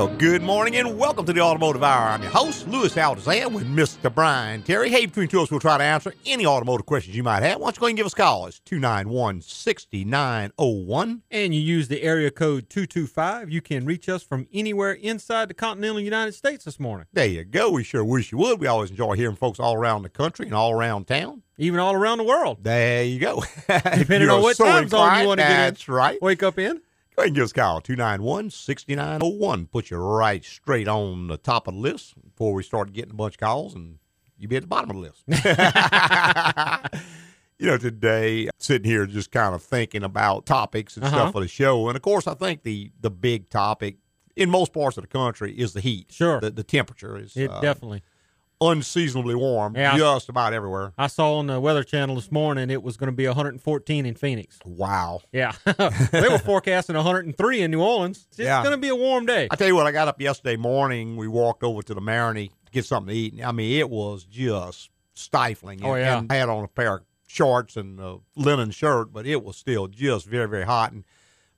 Well, good morning and welcome to the Automotive Hour. I'm your host, Louis Altazan, with Mr. Brian Terry. Hey, between two of us, we'll try to answer any automotive questions you might have. Why don't you go ahead and give us a call? It's 291 6901. and you use the area code 225, you can reach us from anywhere inside the continental United States this morning, There you go. We sure wish you would. We always enjoy hearing folks all around the country and all around town. even all around the world. There you go. Depending on what time zone you want to get in. That's right. Wake up in. And give us a call, 291 6901. Put you right straight on the top of the list before we start getting a bunch of calls, and you be at the bottom of the list. you know, today, sitting here just kind of thinking about topics and Uh-huh. stuff for the show. And of course, I think the, the big topic in most parts of the country is the heat. Sure. The, the temperature is It uh, definitely. Unseasonably warm Yeah. just about everywhere. I saw on the Weather Channel this morning it was going to be 114 in Phoenix. Wow. Yeah. they were forecasting 103 in New Orleans. It's Yeah. going to be a warm day. I tell you what, I got up yesterday morning. We walked over to the Maroney to get something to eat. I mean, it was just stifling. Oh, And- yeah. And I had on a pair of shorts and a linen shirt, but it was still just very, very hot. And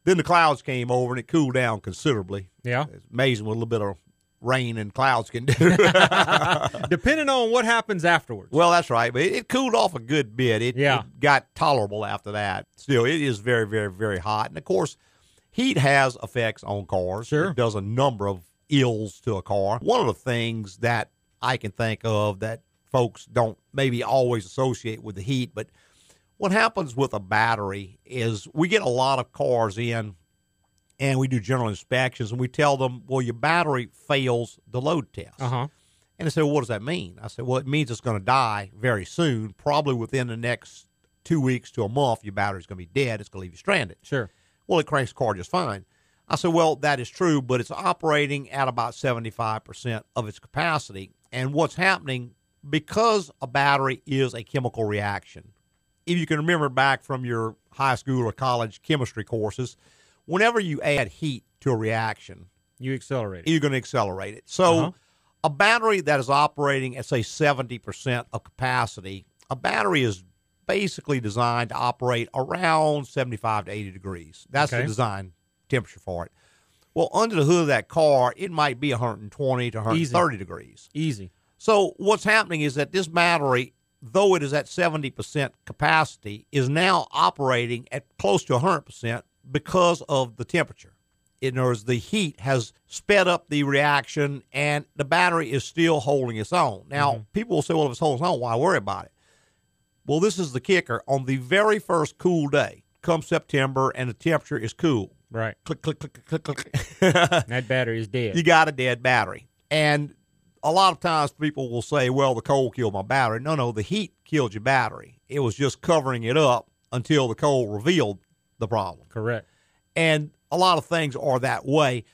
then the clouds came over and it cooled down considerably. Yeah. It's amazing what a little bit of rain and clouds can do. Depending on what happens afterwards. well, that's right. But it, it cooled off a good bit. It, Yeah. it got tolerable after that. Still, it is very, very, very hot. And of course, heat has effects on cars. Sure. It does a number of ills to a car. One of the things that I can think of that folks don't maybe always associate with the heat, but what happens with a battery is we get a lot of cars in and we do general inspections and we tell them, well, your battery fails the load test. Uh huh. And they said, well, what does that mean? I said, well, it means it's going to die very soon, probably within the next two weeks to a month. Your battery's going to be dead. It's going to leave you stranded. Sure. Well, it cranks the car just fine. I said, well, that is true, but it's operating at about 75% of its capacity. And what's happening, because a battery is a chemical reaction, if you can remember back from your high school or college chemistry courses, whenever you add heat to a reaction, You accelerate it. you're going to accelerate it. So, Uh-huh. a battery that is operating at say 70% of capacity, a battery is basically designed to operate around 75 to 80 degrees. That's Okay. the design temperature for it. Well, under the hood of that car, it might be 120 to 130 degrees. Easy. So what's happening is that this battery, though it is at 70% capacity, is now operating at close to 100% because of the temperature. In other words, the heat has sped up the reaction and the battery is still holding its own. Now, mm-hmm. people will say, well, if it's holding its own, why worry about it? Well, this is the kicker. On the very first cool day, come September, and the temperature is cool. Right. Click, click, click, click, click, click. That battery is dead. you got a dead battery. And a lot of times people will say, well, the cold killed my battery. No, no, the heat killed your battery. It was just covering it up until the cold revealed the problem. Correct. And a lot of things are that way.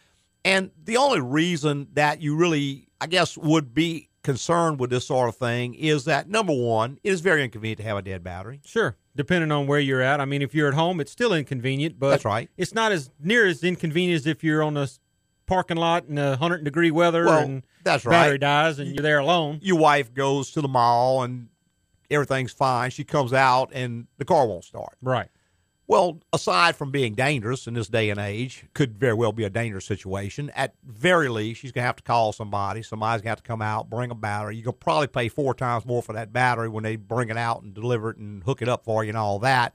And the only reason that you really, I guess, would be concerned with this sort of thing is that number one, it is very inconvenient to have a dead battery. Sure. Depending on where you're at. I mean, if you're at home, it's still inconvenient, but That's right. It's not as near as inconvenient as if you're on a parking lot in a hundred degree weather Well, and that's battery right. dies and you're there alone. Your wife goes to the mall and everything's fine. She comes out and the car won't start. Right. Well, aside from being dangerous in this day and age, could very well be a dangerous situation. At very least, she's going to have to call somebody. Somebody's going to have to come out, bring a battery. You're going to probably pay four times more for that battery when they bring it out and deliver it and hook it up for you and all that.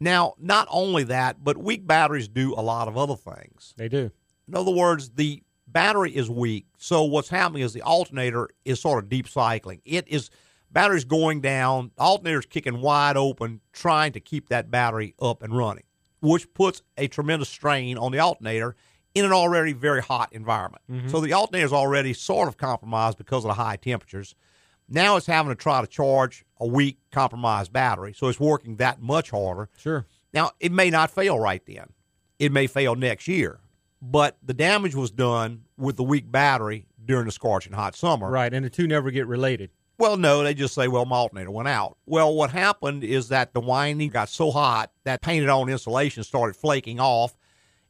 Now, not only that, but weak batteries do a lot of other things. They do. In other words, the battery is weak. So what's happening is the alternator is sort of deep cycling. It is battery's going down, alternator's kicking wide open, trying to keep that battery up and running, which puts a tremendous strain on the alternator in an already very hot environment. Mm-hmm. So the alternator's already sort of compromised because of the high temperatures. Now it's having to try to charge a weak compromised battery, so it's working that much harder. Sure. Now, it may not fail right then. It may fail next year. But the damage was done with the weak battery during the scorching hot summer. Right. And the two never get related. Well, no, they just say, well, my alternator went out. Well, what happened is that the winding got so hot that painted on insulation started flaking off.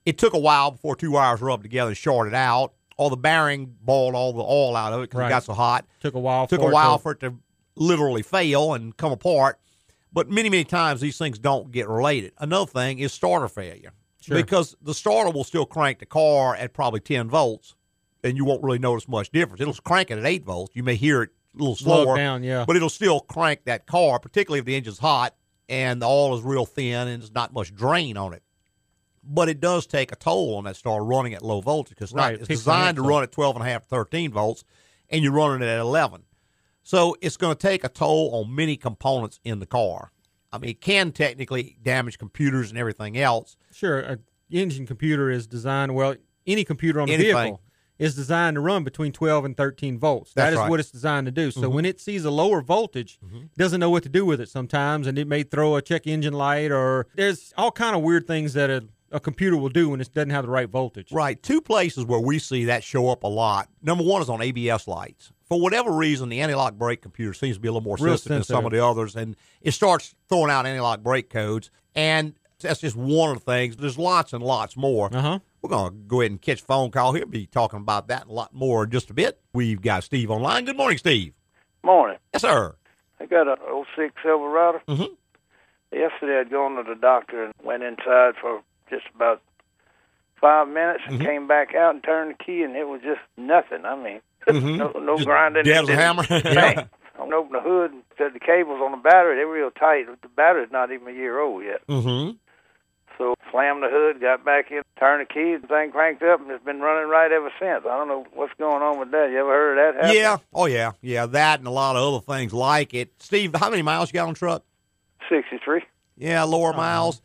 It took a while before two wires rubbed together and shorted out. All the bearing boiled all the oil out of it because Right. it got so hot Took a while. took for a it while to- for it to literally fail and come apart. But many, many times these things don't get related. Another thing is starter failure. Sure. because the starter will still crank the car at probably 10 volts, and you won't really notice much difference. It'll crank it at 8 volts. You may hear it a little slower, down, yeah. but it'll still crank that car, particularly if the engine's hot and the oil is real thin and there's not much drain on it. But it does take a toll on that starter running at low voltage because Right, it's it picks designed to run at 12 and a half, 13 volts, and you're running it at 11. So it's going to take a toll on many components in the car. I mean, it can technically damage computers and everything else. Sure, a engine computer is designed well. Any computer on the Anything. vehicle is designed to run between 12 and 13 volts. That That's is right. Mm-hmm. what it's designed to do. So when it sees a lower voltage, it doesn't know what to do with it sometimes, and it may throw a check engine light or there's all kind of weird things that a, a computer will do when it doesn't have the right voltage. Right. Two places where we see that show up a lot. Number one is on ABS lights. For whatever reason, the anti-lock brake computer seems to be a little more Real sensitive, than some of the others, and it starts throwing out anti-lock brake codes. And that's just one of the things. There's lots and lots more. Uh huh. We're going to go ahead and catch a phone call. He'll be talking about that and a lot more in just a bit. We've got Steve online. Good morning, Steve. Morning. Yes, sir. I got a 06 Silverado. Mhm. Yesterday I'd gone to the doctor and went inside for just about five minutes and Mhm. came back out and turned the key and it was just nothing. I mean, Mhm. no, no Just grinding. dead as a hammer. Yeah. I opened the hood and said the cables on the battery, they're real tight. The battery's not even a year old yet. Mm-hmm. So slammed the hood, got back in, turned the key, the thing cranked up, and it's been running right ever since. I don't know what's going on with that. You ever heard of that happen? Yeah. Oh, yeah. Yeah, that and a lot of other things like it. Steve, how many miles you got on the truck? 63. Yeah, lower miles.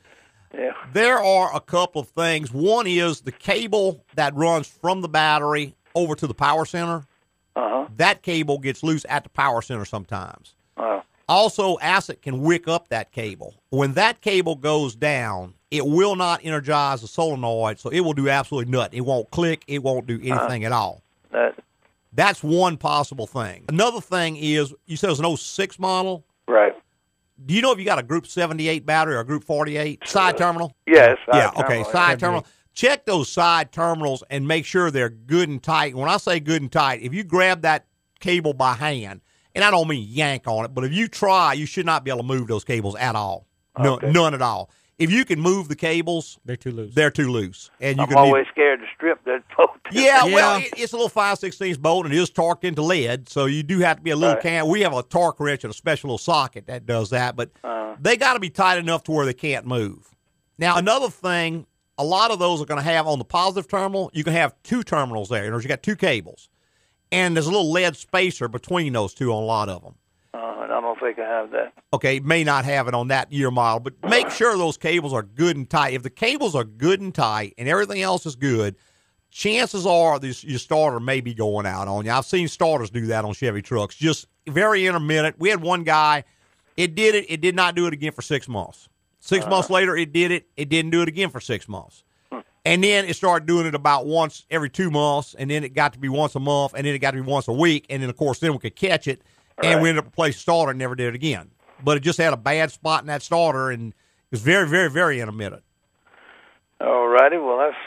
Yeah. There are a couple of things. One is the cable that runs from the battery over to the power center. Uh-huh. That cable gets loose at the power center sometimes. Oh. Also, acid can wick up that cable. When that cable goes down, it will not energize the solenoid, so it will do absolutely nothing. It won't click. It won't do uh-huh. anything at all. That That's one possible thing. Another thing is, you said it was an 06 model. right. Do you know if you got a Group 78 battery or a Group 48 uh, side terminal? Yes. yeah, okay. Side terminal. Check those side terminals and make sure they're good and tight. When I say good and tight, if you grab that cable by hand, and I don't mean yank on it, but if you try, you should not be able to move those cables at all. No, Okay. None at all. If you can move the cables, They're too loose. they're too loose, and you I'm can. always scared to strip that boat. yeah, well, it, it's a little five sixteenths bolt and it is torqued into lead, so you do have to be a little Right. can. We have a torque wrench and a special little socket that does that, but Uh, they got to be tight enough to where they can't move. Now, another thing, a lot of those are going to have on the positive terminal, you can have two terminals there. In other words, you got two cables, and there's a little lead spacer between those two on a lot of them. uh, and I don't think I have that. Okay, may not have it on that year model, but make sure those cables are good and tight. If the cables are good and tight and everything else is good, chances are this your starter may be going out on you. I've seen starters do that on Chevy trucks, just very intermittent. We had one guy, it did it, it did not do it again for six months. 6 uh-huh. months later, it did it, it didn't do it again for six months. And then it started doing it about once every two months, and then it got to be once a month, and then it got to be once a week, and then of course then we could catch it, and we ended up replacing starter and never did it again. But it just had a bad spot in that starter, and it was very, very, very intermittent. All righty. Well, that's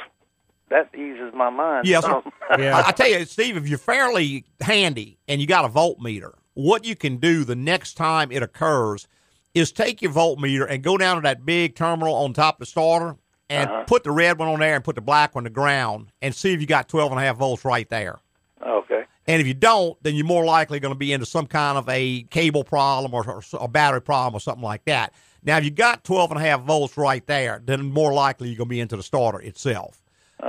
that eases my mind. Yes. Yeah. I, I tell you, Steve, if you're fairly handy and you got a voltmeter, what you can do the next time it occurs is take your voltmeter and go down to that big terminal on top of the starter and uh-huh. put the red one on there and put the black one on the ground and see if you got 12 and a half volts right there. Okay. And if you don't, then you're more likely going to be into some kind of a cable problem or, or a battery problem or something like that. Now, if you got 12 and a half volts right there, then more likely you're going to be into the starter itself.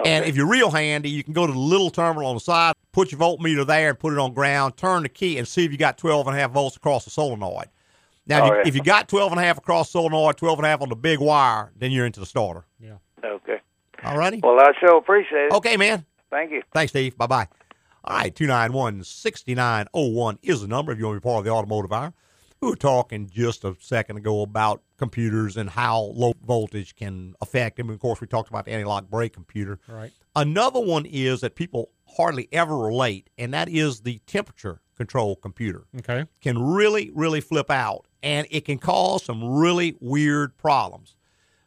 And if you're real handy, you can go to the little terminal on the side, put your voltmeter there and put it on ground, turn the key and see if you got 12 and a half volts across the solenoid. Now, if, you, oh, right. if you got 12 and a half across the solenoid, 12 and a half on the big wire, then you're into the starter. yeah. Okay. All righty? Well, I sure appreciate it. Okay, man. Thank you. Thanks, Steve. Bye bye. All right, 291 6901 is the number if you want to be part of the automotive hour. We were talking just a second ago about computers and how low voltage can affect them. Of course, we talked about the anti lock brake computer. Right. Another one is that people hardly ever relate, and that is the temperature control computer. Okay. Can really, really flip out, and it can cause some really weird problems.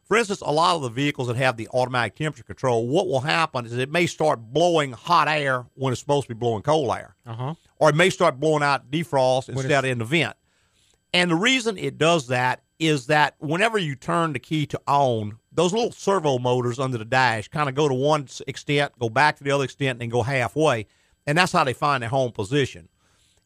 For instance, a lot of the vehicles that have the automatic temperature control, what will happen is it may start blowing hot air when it's supposed to be blowing cold air, Uh huh. or it may start blowing out defrost instead of in the vent. And the reason it does that is that whenever you turn the key to on, those little servo motors under the dash kind of go to one extent, go back to the other extent, and then go halfway. And that's how they find their home position.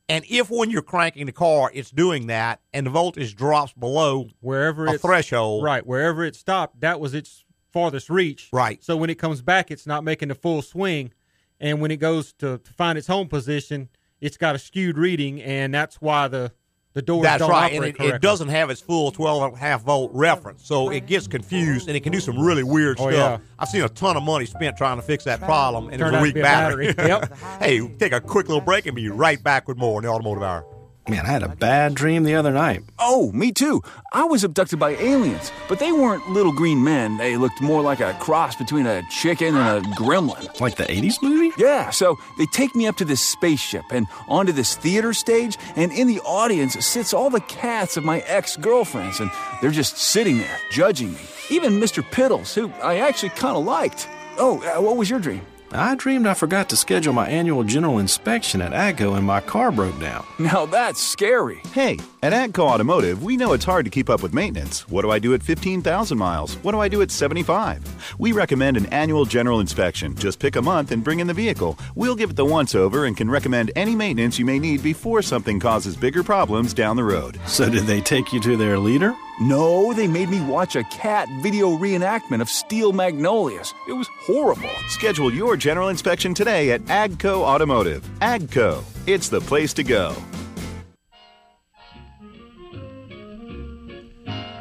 And if when you're cranking the car, it's doing that, and the voltage drops below wherever a it's threshold, right wherever it stopped, that was its farthest reach. Right. So when it comes back, it's not making the full swing, and when it goes to, to find its home position, it's got a skewed reading, and that's why the the doors That's right, and it, it doesn't have its full 12 and a half volt reference, so it gets confused, and it can do some really weird Oh, stuff. yeah. I've seen a ton of money spent trying to fix that problem, and Turned it's a weak battery. battery. Yep. hey, take a quick little break and be right back with more in the Automotive Hour. Man, I had a bad dream the other night. Oh, me too. I was abducted by aliens, but they weren't little green men. They looked more like a cross between a chicken and a gremlin. Like the 80s movie? Yeah, so they take me up to this spaceship and onto this theater stage, and in the audience sits all the cats of my ex girlfriends, and they're just sitting there, judging me. Even Mr. Piddles, who I actually kind of liked. Oh, uh, what was your dream? I dreamed I forgot to schedule my annual general inspection at AGCO and my car broke down. Now that's scary. Hey, at AGCO Automotive, we know it's hard to keep up with maintenance. What do I do at 15,000 miles? What do I do at 75? We recommend an annual general inspection. Just pick a month and bring in the vehicle. We'll give it the once over and can recommend any maintenance you may need before something causes bigger problems down the road. So, did they take you to their leader? No, they made me watch a cat video reenactment of Steel Magnolias. It was horrible. Schedule your general inspection today at AGCO Automotive. AGCO, it's the place to go.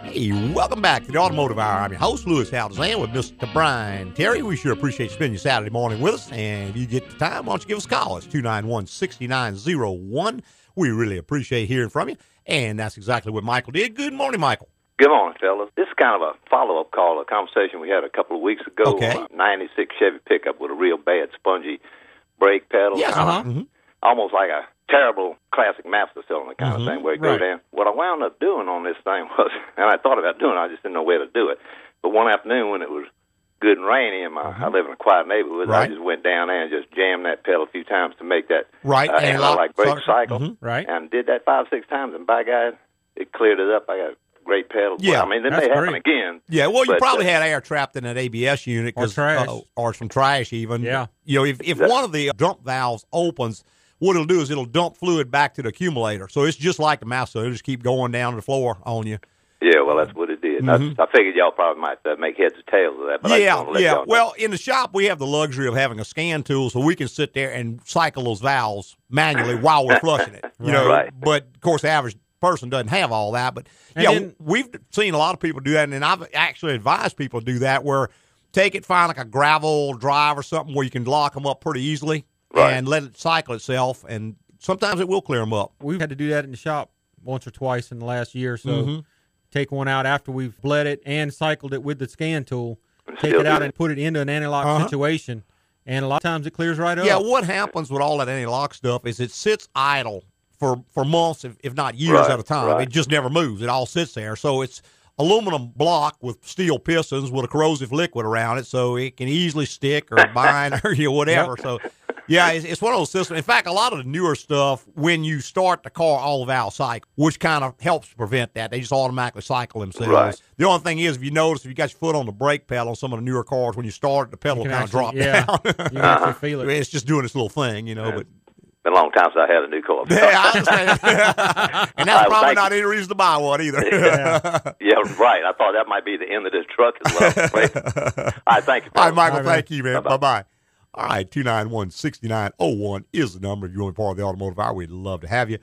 Hey, welcome back to the Automotive Hour. I'm your host, Louis Altazan, with Mr. Brian Terry. We sure appreciate you spending your Saturday morning with us. And if you get the time, why don't you give us a call? It's 291 6901. We really appreciate hearing from you. And that's exactly what Michael did. Good morning, Michael. Good morning, fellas. This is kind of a follow-up call, a conversation we had a couple of weeks ago Okay. on a 96 Chevy pickup with a real bad spongy brake pedal. Yes, kinda uh-huh. Mhm. Almost like a terrible classic Master cylinder kind Mhm. of thing where it Right. goes down. What I wound up doing on this thing was, and I thought about doing it, I just didn't know where to do it. But one afternoon when it was good and rainy and my, I live in a quiet neighborhood, Mm-hmm. Right. I just went down there and just jammed that pedal a few times to make that Right, uh, and analog lock- brake sorry. cycle. Mhm. Right. And did that five, six times, and by God, it cleared it up. I got a great pedal. Yeah, I mean, it that's may happen great. again. Yeah, well, you But, probably uh, had air trapped in that ABS unit, Or 'cause, trash. uh, or some trash even. Yeah. you know, if if one of the dump valves opens, what it'll do is it'll dump fluid back to the accumulator. So it's just like the mouse, so it'll just keep going down to the floor on you. Yeah, well, that's what it did. I, I figured y'all probably might uh, make heads or tails of that. But I just Mm-hmm. yeah, wanted let yeah. Well, in the shop, we have the luxury of having a scan tool, so we can sit there and cycle those valves manually while we're flushing it. You know, Right. but of course, the average person doesn't have all that. But And yeah, then- we've seen a lot of people do that, and I've actually advised people to do that. Where take it, find like a gravel drive or something where you can lock them up pretty easily, Right. and let it cycle itself, and sometimes it will clear them up. We've had to do that in the shop once or twice in the last year so. Mm-hmm. Take one out after we've bled it and cycled it with the scan tool. Take it out and put it into an anti-lock Uh-huh. situation, and a lot of times it clears right up. Yeah, what happens with all that anti-lock stuff is it sits idle for for months, if, if not years Right, at a time. right. It just never moves. It all sits there. So it's aluminum block with steel pistons with a corrosive liquid around it, so it can easily stick or bind or you know, whatever. So. Yeah, it's, it's one of those systems. In fact, a lot of the newer stuff, when you start the car, all valve cycle, which kind of helps prevent that. They just automatically cycle themselves. Right. The only thing is, if you notice, if you got your foot on the brake pedal on some of the newer cars, when you start, the pedal kind can of drop yeah, down. you can actually feel it. It's just doing its little thing, you know. But been a long time since I had a new car. yeah, I understand. and that's probably thank not any reason to buy one either. yeah, right. I thought that might be the end of this truck as well. All right, thank you. All right. Michael, All right, thank you, man. Bye Bye-bye. bye. All right, 291 6901 is the number if you want to be part of the automotive hour. We'd love to have you.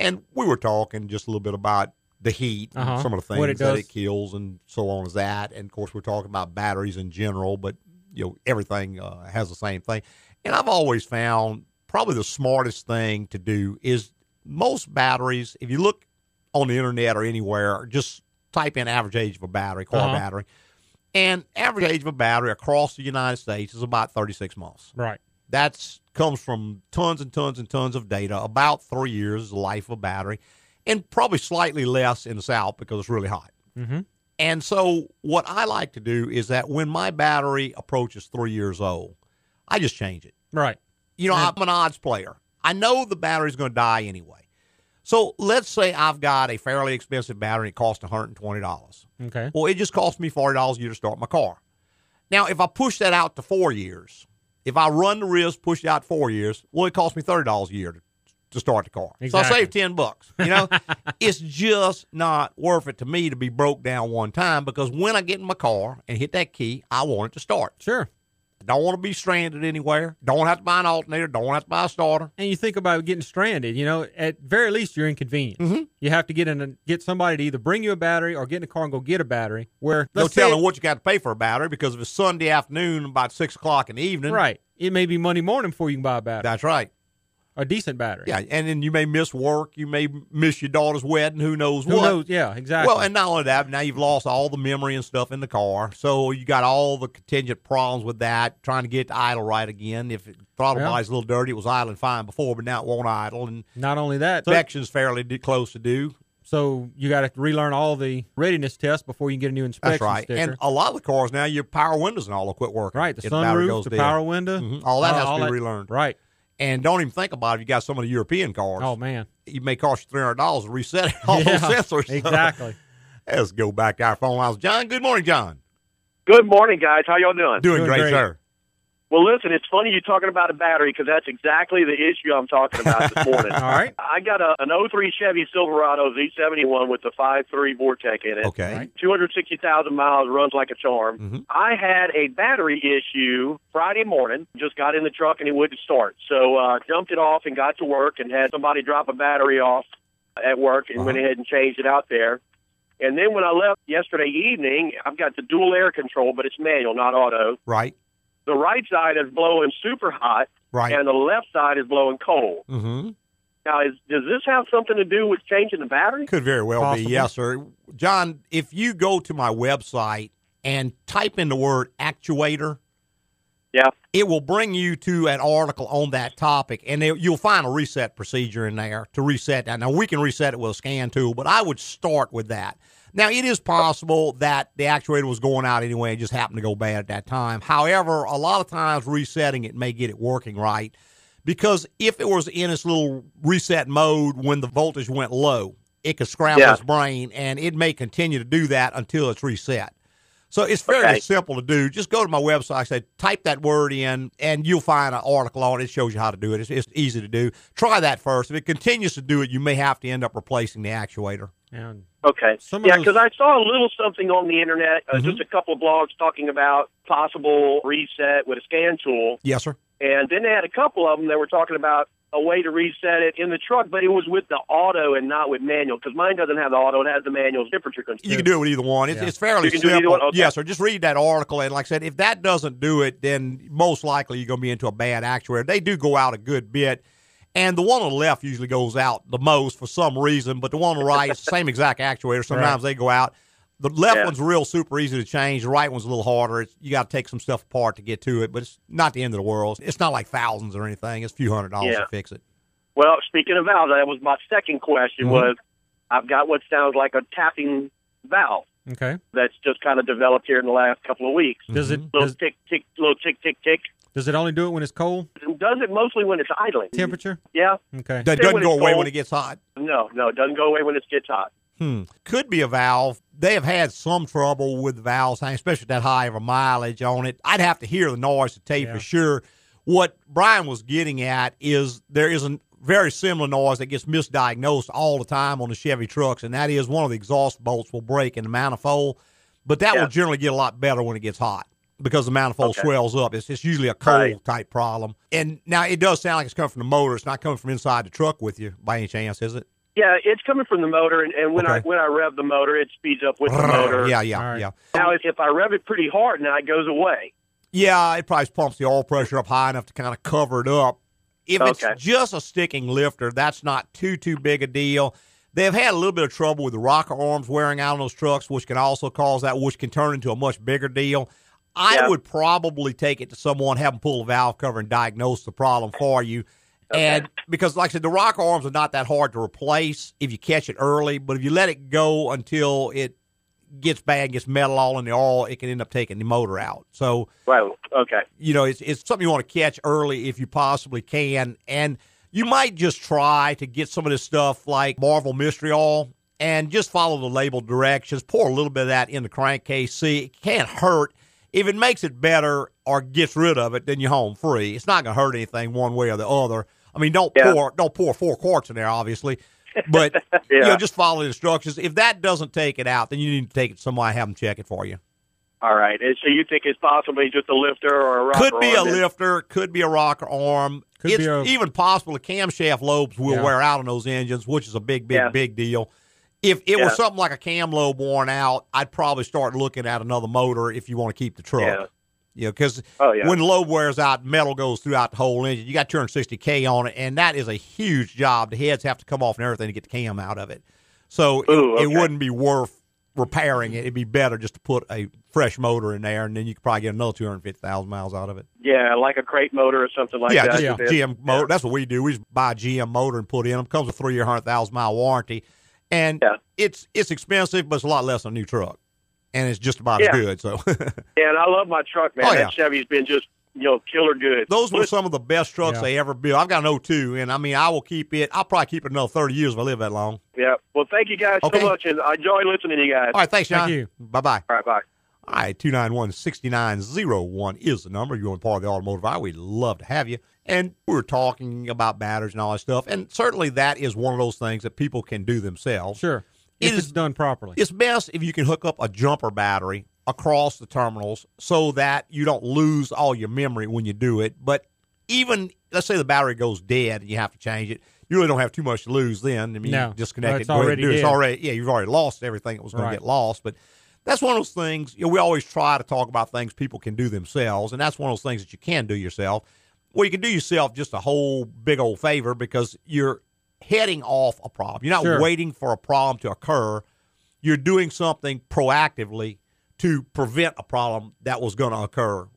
And we were talking just a little bit about the heat, and Uh-huh. some of the things it that it kills, and so on as that. And of course, we're talking about batteries in general, but you know everything uh, has the same thing. And I've always found probably the smartest thing to do is most batteries. If you look on the internet or anywhere, just type in average age of a battery, car Uh-huh. battery, and average age of a battery across the United States is about 36 months. Right. That's comes from tons and tons and tons of data. About three years the life of a battery, and probably slightly less in the South because it's really hot. Mm-hmm. And so, what I like to do is that when my battery approaches three years old, I just change it. Right. You know, I'm an odds player. I know the battery's going to die anyway. So let's say I've got a fairly expensive battery. It costs $120. Okay. Well, it just cost me $40 a year to start my car. Now, if I push that out to four years, if I run the risk, push it out four years, well, it costs me $30 a year to, to start the car. Exactly. So I save 10 bucks. You know, it's just not worth it to me to be broke down one time because when I get in my car and hit that key, I want it to start. Sure. Don't want to be stranded anywhere. Don't have to buy an alternator. Don't have to buy a starter. And you think about getting stranded, you know, at very least you're inconvenienced. Mm-hmm. You have to get in a, get somebody to either bring you a battery or get in a car and go get a battery. Where No telling it- what you got to pay for a battery because if it's Sunday afternoon about six o'clock in the evening, right, it may be Monday morning before you can buy a battery, That's right. A decent battery. Yeah, and then you may miss work. You may miss your daughter's wedding. Who knows Who what? knows? Yeah, exactly. Well, and not only that, now you've lost all the memory and stuff in the car, so you got all the contingent problems with that. Trying to get the idle right again. If it, throttle Yeah. body's a little dirty, it was idling fine before, but now it won't idle, and not only that, so, inspection's fairly close to do. so you got to relearn all the readiness tests before you can get a new inspection That's right. sticker. And a lot of the cars now, your power windows and all will quit working. right, the sunroof, the dead. power window, Mhm. All that uh, has to be that- relearned. Right. And don't even think about it. If you got some of the European cars. Oh man. it may cost you three hundred dollars to reset all Yeah, those sensors. Exactly. Let's go back to our phone lines. John, good morning, John. Good morning, guys. How y'all doing? Doing, Doing great, great. sir. Well, listen, it's funny you're talking about a battery because that's exactly the issue I'm talking about this morning. All right. I got a, an 03 Chevy Silverado Z71 with the 5.3 Vortec in it. Okay. 260,000 miles, runs like a charm. Mhm. I had a battery issue Friday morning. Just got in the truck and it wouldn't start. So uh, jumped it off and got to work and had somebody drop a battery off at work and went ahead and changed it out there. And then when I left yesterday evening, I've got the dual air control, but it's manual, not auto. Right. The right side is blowing super hot, Right. and the left side is blowing cold. mm-hmm. Now, is, does this have something to do with changing the battery? Could very well Possible. be. Yes, sir. John, if you go to my website and type in the word actuator, Yeah. it will bring you to an article on that topic, and it, you'll find a reset procedure in there to reset that. Now, we can reset it with a scan tool, but I would start with that. Now, it is possible that the actuator was going out anyway and just happened to go bad at that time. However, a lot of times resetting it may get it working right because if it was in its little reset mode when the voltage went low, it could scramble Yeah. its brain, and it may continue to do that until it's reset. So it's fairly Okay. simple to do. Just go to my website, I say type that word in, and you'll find an article on it. It shows you how to do it. It's, it's easy to do. Try that first. If it continues to do it, you may have to end up replacing the actuator. And Okay. Some of yeah, those- because I saw a little something on the internet, uh, Mhm. just a couple of blogs talking about possible reset with a scan tool, Yes, sir. and then they had a couple of them that were talking about a way to reset it in the truck, but it was with the auto and not with manual. Because mine doesn't have the auto; it has the manual temperature control. You can do it with either one. It's, Yeah. it's fairly You can do either simple. one? Okay. Yes, sir. Just read that article, and like I said, if that doesn't do it, then most likely you're going to be into a bad actuator. They do go out a good bit, and the one on the left usually goes out the most for some reason, but the one on the right, it's the same exact actuator. Sometimes they go out. The left Yeah. one's real super easy to change. The right one's a little harder. It's, you got to take some stuff apart to get to it, but it's not the end of the world. It's not like thousands or anything. It's a few hundred dollars Yeah. to fix it. Well, speaking of valves, that was my second question. Mhm. Was I've got what sounds like a tapping valve okay. that's just kind of developed here in the last couple of weeks. Does it Little does, tick, tick, little tick, tick, tick. Does it only do it when it's cold It does it mostly when it's idling. temperature? Yeah. Okay. That doesn't go away cold. when it gets hot. No, no, it doesn't go away when it gets hot. Hmm. Could be a valve. They have had some trouble with the valves, hanging, especially that high of a mileage on it. I'd have to hear the noise to tell you Yeah. for sure. What Brian was getting at is there is a very similar noise that gets misdiagnosed all the time on the Chevy trucks, and that is one of the exhaust bolts will break in the manifold. But that Yeah. will generally get a lot better when it gets hot because the manifold Okay. swells up. It's, it's usually a cold Right. type problem. And now it does sound like it's coming from the motor. It's not coming from inside the truck with you by any chance, is it? Yeah, it's coming from the motor, and, and when I when I rev the motor, it speeds up with the motor. Yeah, yeah, All right. yeah. Now, if, if I rev it pretty hard, now it goes away. Yeah, it probably pumps the oil pressure up high enough to kind of cover it up. If it's just a sticking lifter, that's not too too big a deal. They've had a little bit of trouble with the rocker arms wearing out on those trucks, which can also cause that, which can turn into a much bigger deal. I Yeah. would probably take it to someone, have them pull the valve cover, and diagnose the problem for you. And because, like I said, the rocker arms are not that hard to replace if you catch it early, but if you let it go until it gets bad, gets metal all in the oil, it can end up taking the motor out. So, Well, okay. you know, it's, it's something you want to catch early if you possibly can. And you might just try to get some of this stuff like Marvel Mystery Oil and just follow the label directions. Pour a little bit of that in the crankcase. See, it can't hurt. If it makes it better or gets rid of it, then you're home free. It's not going to hurt anything one way or the other. I mean, don't Yeah. pour don't pour four quarts in there, obviously, but you know, just follow the instructions. If that doesn't take it out, then you need to take it to somebody have them check it for you. All right. And so you think it's possibly just a lifter or a rocker Could be a arm then? lifter, could be a rocker arm. Could it's be a- even possible the camshaft lobes will Yeah. wear out on those engines, which is a big, big, Yeah. big deal. If it Yeah. was something like a cam lobe worn out, I'd probably start looking at another motor if you want to keep the truck. Yeah. You know, because Oh, yeah. when lobe wears out, metal goes throughout the whole engine. You got 260k on it, and that is a huge job. The heads have to come off and everything to get the cam out of it. So Ooh, it, it wouldn't be worth repairing it. It'd be better just to put a fresh motor in there, and then you could probably get another 250,000 miles out of it. Yeah, like a crate motor or something like yeah, that. just a GM motor. That's what we do. We just buy a GM motor and put in them. Comes with a three year, hundred thousand mile warranty, and Yeah. it's it's expensive, but it's a lot less than a new truck, and it's just about Yeah. as good. So Yeah, and I love my truck, man. Oh, that. Chevy's been just you know killer good. those were But- some of the best trucks Yeah. they ever built. I've got an 02, and I mean I will keep it. I'll probably keep it another thirty years if I live that long. Yeah. Well, thank you guys Okay. so much, and I enjoy listening to you guys. All right, thanks, John. Thank you. Bye bye. All right, bye. All right, 291 6901 is the number. You're on part of the automotive hour. We'd love to have you. And we were talking about batteries and all that stuff. And certainly that is one of those things that people can do themselves. Sure. If is- it's done properly. It's best if you can hook up a jumper battery across the terminals so that you don't lose all your memory when you do it. But even, let's say the battery goes dead and you have to change it, you really don't have too much to lose then. I mean, No. you disconnect Well, it. it's and already it. It's already, yeah, you've already lost everything that was going Right. to get lost. But that's one of those things, you know, we always try to talk about things people can do themselves. And that's one of those things that you can do yourself. Well, you can do yourself just a whole big old favor because you're heading off a problem. You're not Sure. waiting for a problem to occur you're doing something proactively to prevent a problem that was going to occur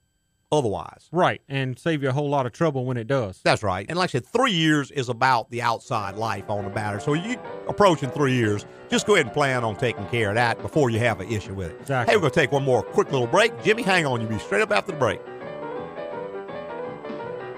otherwise. right. And save you a whole lot of trouble when it does. That's right. And like I said, three years is about the outside life on the battery. So you approaching three years, just go ahead and plan on taking care of that before you have an issue with it. Exactly. Hey, we're going to take one more quick little break. Jimmy, hang on. You'll be straight up after the break.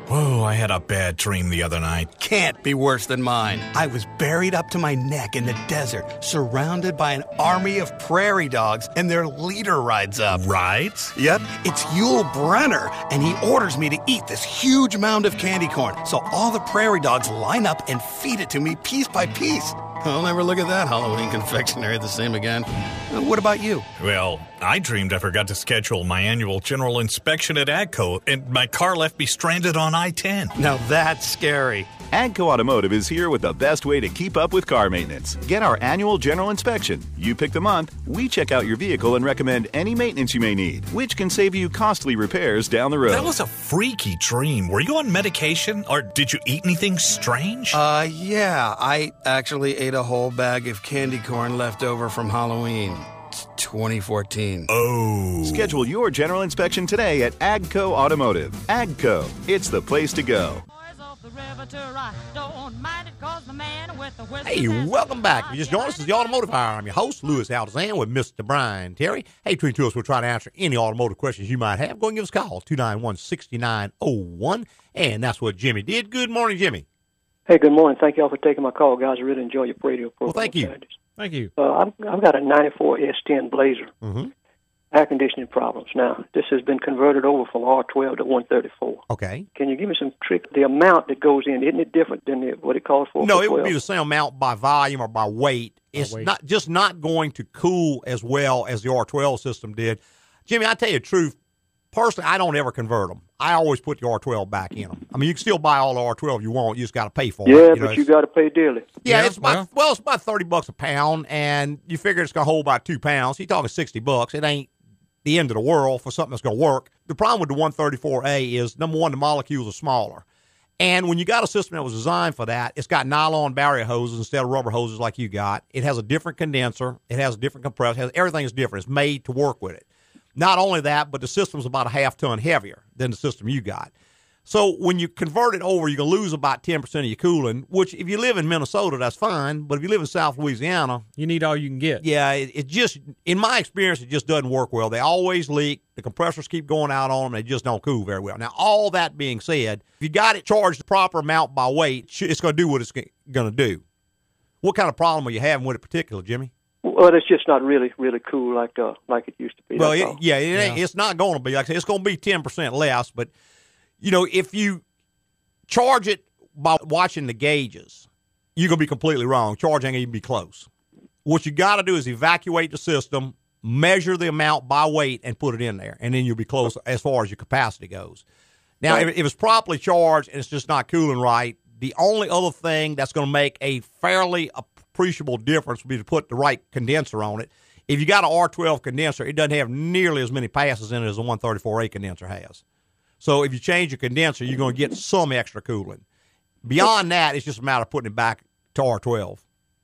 Whoa, I had a bad dream the other night. Can't be worse than mine. I was buried up to my neck in the desert, surrounded by an army of prairie dogs, and their leader rides up. Rides? Yep, it's Yul Brynner, and he orders me to eat this huge mound of candy corn. So all the prairie dogs line up and feed it to me piece by piece. I'll never look at that Halloween confectionery the same again. Uh, What about you? Well, I dreamed I forgot to schedule my annual general inspection at AGCO, and my car left me stranded on I 10. Now that's scary. Agco Automotive is here with the best way to keep up with car maintenance. Get our annual general inspection. You pick the month, we check out your vehicle and recommend any maintenance you may need, which can save you costly repairs down the road. That was a freaky dream. Were you on medication, or did you eat anything strange? Uh, yeah, I actually ate a whole bag of candy corn left over from Halloween. 2014. oh. Schedule your general inspection today at Agco Automotive. Agco, it's the place to go. Hey, welcome back. If you just joined us, it's the Automotive Hour. I'm your host, Louis Altazan, with Mr. Brian Terry. Hey, between two of us, we'll try to answer any automotive questions you might have. Go and give us a call, 291 6901. And that's what Jimmy did. Good morning, Jimmy. Hey, good morning. Thank you all for taking my call, guys. I really enjoy your radio program. Well, thank you. Thank you. Uh, I've, I've got a 94 S10 Blazer, Mhm. Air conditioning problems. Now, this has been converted over from R12 to 134. Okay. Can you give me some trick? The amount that goes in, isn't it different than the, what it calls for? No, for it would be the same amount by volume or by weight. It's weight. not just not going to cool as well as the R12 system did. Jimmy, I tell you the truth. Personally, I don't ever convert them. I always put the R12 back in them. I mean, you can still buy all the R12 you want. You just got to pay for Yeah, it. Yeah, but know, you got to pay dearly. Yeah, Yeah, it's about well, well. it's about thirty bucks a pound, and you figure it's gonna hold about two pounds. You're talking sixty bucks. It ain't the end of the world for something that's gonna work. The problem with the 134A is number one, the molecules are smaller, and when you got a system that was designed for that, it's got nylon barrier hoses instead of rubber hoses like you got. It has a different condenser. It has a different compressor. Has, everything is different. It's made to work with it. Not only that, but the system's about a half ton heavier than the system you got. So when you convert it over, you're gonna lose about ten percent of your cooling. Which, if you live in Minnesota, that's fine. But if you live in South Louisiana, you need all you can get. Yeah, it, it just, in my experience, it just doesn't work well. They always leak. The compressors keep going out on them. They just don't cool very well. Now, all that being said, if you got it charged the proper amount by weight, it's going to do what it's going to do. What kind of problem are you having with it, particular, Jimmy? Well, it's just not really, really cool like uh, like it used to be. Well, it, yeah, it yeah, it's not going to be like I said, It's going to be ten percent less, but you know, if you charge it by watching the gauges, you're going to be completely wrong. Charging ain't even be close. What you got to do is evacuate the system, measure the amount by weight, and put it in there, and then you'll be close as far as your capacity goes. Now, right. if, if it's properly charged and it's just not cooling right, the only other thing that's going to make a fairly appreciable difference would be to put the right condenser on it. If you got an R12 condenser, it doesn't have nearly as many passes in it as a 134A condenser has. So if you change your condenser, you're going to get some extra cooling. Beyond that, it's just a matter of putting it back to R12.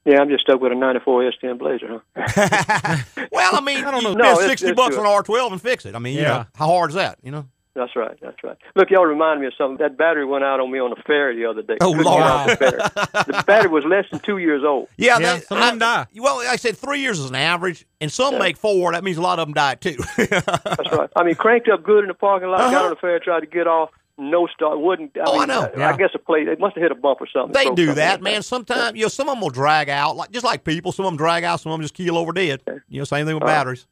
Yeah, I'm just stuck with a '94 S10 Blazer, huh? well, I mean, I don't know. You no, spend sixty it's, bucks on R12 and fix it. I mean, yeah. you know, how hard is that? You know. That's right. That's right. Look, y'all remind me of something. That battery went out on me on the ferry the other day. Oh, Lord. The, the, battery was less than two years old. Yeah, yeah some of them die. Well, like I said three years is an average, and some yeah. make four. That means a lot of them die, too. That's right. I mean, cranked up good in the parking lot, uh-huh. got on the ferry, tried to get off. No start. Wouldn't. I oh, mean, I know. I, yeah. I guess a plate. They must have hit a bump or something. They do that, man. Sometimes, you know, some of them will drag out, like just like people. Some of them drag out. Some of them just keel over dead. Okay. You know, same thing with All batteries.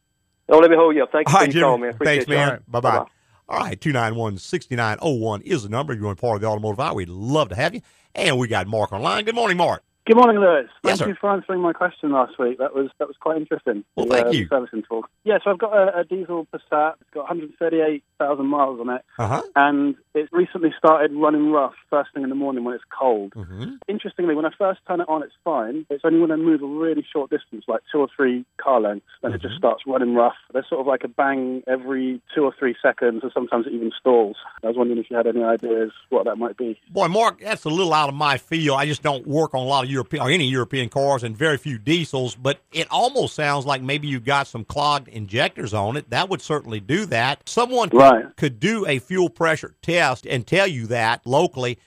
Right. Don't let me hold you up. Thank you All for your call, man. Appreciate Thanks, man. Bye bye. All right, 291 6901 is the number. If you want part of the automotive hour, we'd love to have you. And we got Mark online. Good morning, Mark. Good morning, Louis. Yes, Thank sir. you for answering my question last week. That was that was quite interesting. Well, the, thank uh, you. Servicing talk. Yeah, so I've got a, a diesel Passat. It's got 138,000 miles on it, uh-huh. and it's recently started running rough first thing in the morning when it's cold. Mm-hmm. Interestingly, when I first turn it on, it's fine. It's only when I move a really short distance, like two or three car lengths, then mm-hmm. it just starts running rough. There's sort of like a bang every two or three seconds, and sometimes it even stalls. I was wondering if you had any ideas what that might be. Boy, Mark, that's a little out of my field. I just don't work on a lot of European or any European European cars and very few diesels, but it almost sounds like maybe you've got some clogged injectors on it. That would certainly do that. Someone right. could, could do a fuel pressure test and tell you that locally.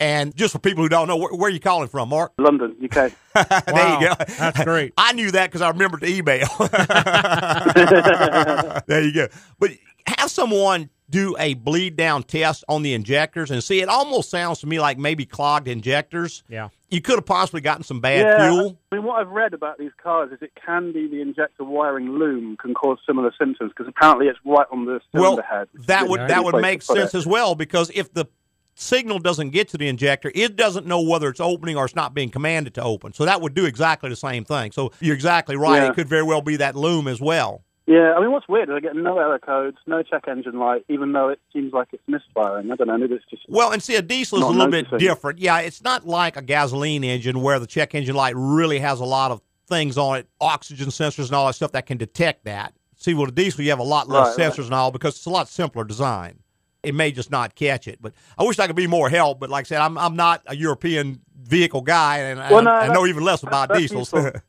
And just for people who don't know, where, where are you calling from, Mark? London, UK. there wow, you go. That's great. I knew that because I remembered the email. there you go. But have someone do a bleed down test on the injectors and see. It almost sounds to me like maybe clogged injectors. Yeah. You could have possibly gotten some bad yeah, fuel. I mean, what I've read about these cars is it can be the injector wiring loom can cause similar symptoms because apparently it's right on the cylinder well, head. That would that would make sense it. as well because if the signal doesn't get to the injector, it doesn't know whether it's opening or it's not being commanded to open. So that would do exactly the same thing. So you're exactly right. Yeah. It could very well be that loom as well. Yeah, I mean, what's weird is I get no error codes, no check engine light, even though it seems like it's misfiring. I don't know, maybe it's just. Well, and see, a diesel is a little noticing. bit different. Yeah, it's not like a gasoline engine where the check engine light really has a lot of things on it, oxygen sensors and all that stuff that can detect that. See, with a diesel, you have a lot less right, sensors right. and all because it's a lot simpler design. It may just not catch it, but I wish I could be more help. But like I said, I'm I'm not a European vehicle guy, and well, no, I, I know even less about diesels.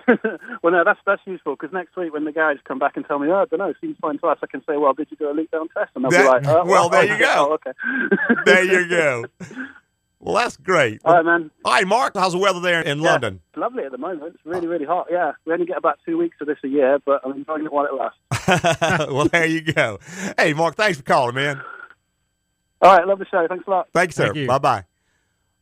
well, no, that's that's useful because next week when the guys come back and tell me, oh, I don't know, seems fine to us, I can say, well, did you do a leak down test? And they'll that, be like, oh, well, well, there oh, you oh, go. Oh, okay. there you go. Well, that's great. All right, man. All right, Mark, how's the weather there in yeah, London? It's lovely at the moment. It's really, really hot. Yeah, we only get about two weeks of this a year, but I'm enjoying it while it lasts. well, there you go. Hey, Mark, thanks for calling, man. All right, love the show. Thanks a lot. Thanks, sir. Thank bye bye.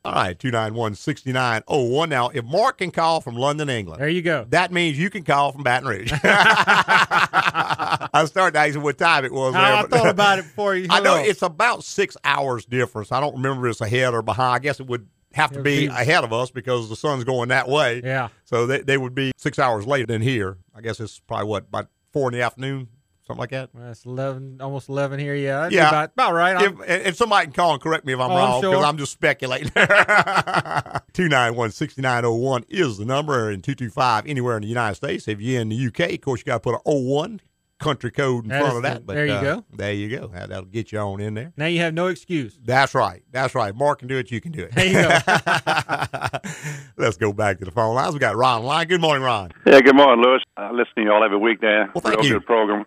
All right, 291 6901. Now, if Mark can call from London, England, There you go. that means you can call from Baton Rouge. I started asking what time it was. I, there, I thought about it before you. I know up. it's about six hours difference. I don't remember if it's ahead or behind. I guess it would have to be be- ahead of us because the sun's going that way. Yeah. So they, they would be six hours later than here. I guess it's probably what, about four in the afternoon, something like that? Well, it's eleven, almost eleven here. Yeah, that'd Yeah. about, about right. If, and and somebody can call and correct me if I'm Oh, I'm wrong because sure. I'm just speculating. 291 6901 is the number, and 225 anywhere in the United States. If you're in the UK, of course, you got to put an 01 country code in That front is of the- that. But there you uh, go. There you go. That- That'll get you on in there. now you have no excuse. That's right. That's right. Mark can do it. You can do it. There you go. Let's go back to the phone lines. We got Ron line. Good morning, Ron. Yeah, good morning, Louis. I listen to you all every week there. Well, thank Real you. good program.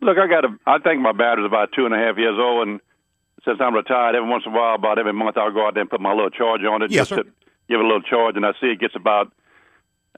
Look, I got a. I think my battery's about two and a half years old, and since I'm retired, every once in a while, about every month, I'll go out there and put my little charge on it. Yes, just sir. to give it a little charge, and I see it gets about.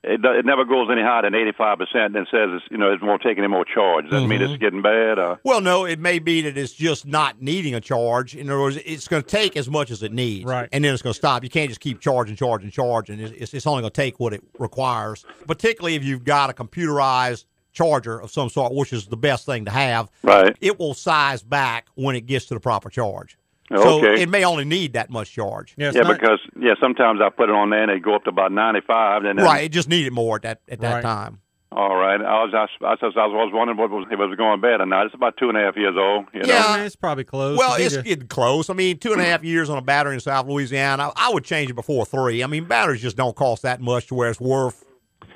It, it never goes any higher than 85 percent, and says it's you know it's more taking any more charge. Does that mean Mhm. it's getting bad? Or? Well, no, it may be that it's just not needing a charge. In other words, it's going to take as much as it needs, Right. And then it's going to stop. You can't just keep charging, charging, charging. It's, it's, it's only going to take what it requires. Particularly if you've got a computerized charger of some sort, which is the best thing to have. Right. It will size back when it gets to the proper charge. So Okay. it may only need that much charge. yeah, because yeah, sometimes I put it on there and they go up to about 95, and then right, it just needed more at that at that Right. time. All right, I was I, was- I was I was wondering what was if it was going bad or not. It's about two and a half years old. You know? Yeah. it's probably close. Well, it's the- getting close. I mean, two and a half years on a battery in South Louisiana. I, I would change it before three. I mean, batteries just don't cost that much to where it's worth